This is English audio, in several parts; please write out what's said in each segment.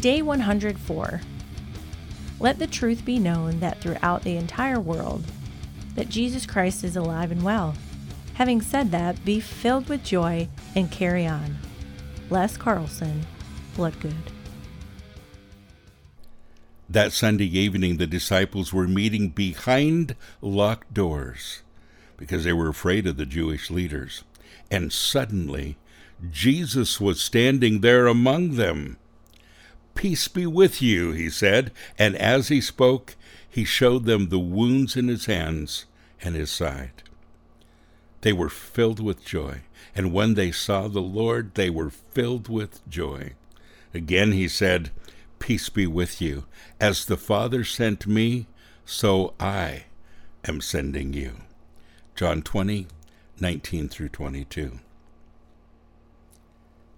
Day 104. Let the truth be known that throughout the entire world that Jesus Christ is alive and well. Having said that, be filled with joy and carry on. Les Carlson, Bloodgood. That Sunday evening, the disciples were meeting behind locked doors because they were afraid of the Jewish leaders. And suddenly, Jesus was standing there among them. Peace be with you, he said, and as he spoke, he showed them the wounds in his hands and his side. They were filled with joy, and when they saw the Lord, they were filled with joy. Again he said, Peace be with you. As the Father sent me, so I am sending you. John 20, 19 through 22.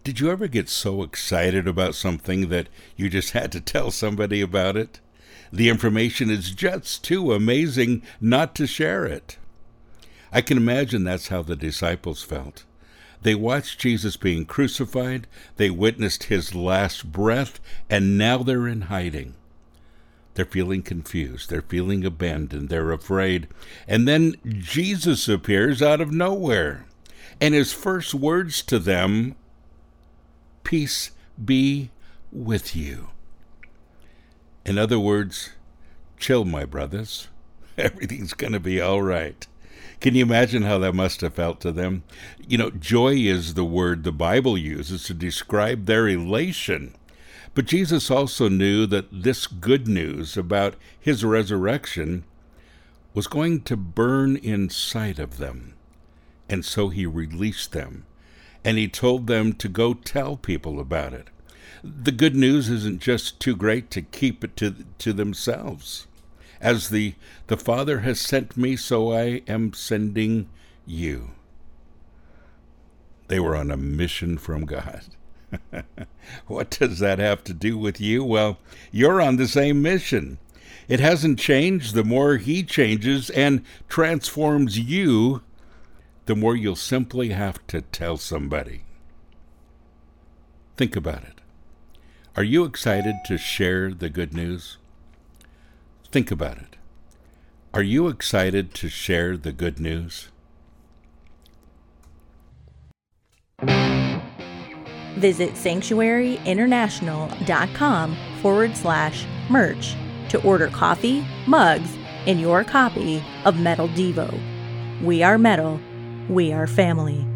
Did you ever get so excited about something that you just had to tell somebody about it? The information is just too amazing not to share it. I can imagine that's how the disciples felt. They watched Jesus being crucified, they witnessed his last breath, and now they're in hiding. They're feeling confused, they're feeling abandoned, they're afraid. And then Jesus appears out of nowhere. And his first words to them Peace be with you. In other words, chill, my brothers. Everything's going to be all right. Can you imagine how that must have felt to them? You know, joy is the word the Bible uses to describe their elation. But Jesus also knew that this good news about his resurrection was going to burn inside of them. And so he released them and he told them to go tell people about it. The good news isn't just too great to keep it to, to themselves. As the, the Father has sent me, so I am sending you. They were on a mission from God. what does that have to do with you? Well, you're on the same mission. It hasn't changed. The more He changes and transforms you, the more you'll simply have to tell somebody. Think about it. Are you excited to share the good news? Think about it. Are you excited to share the good news? Visit sanctuaryinternational.com forward slash merch to order coffee, mugs, and your copy of Metal Devo. We are metal we are family.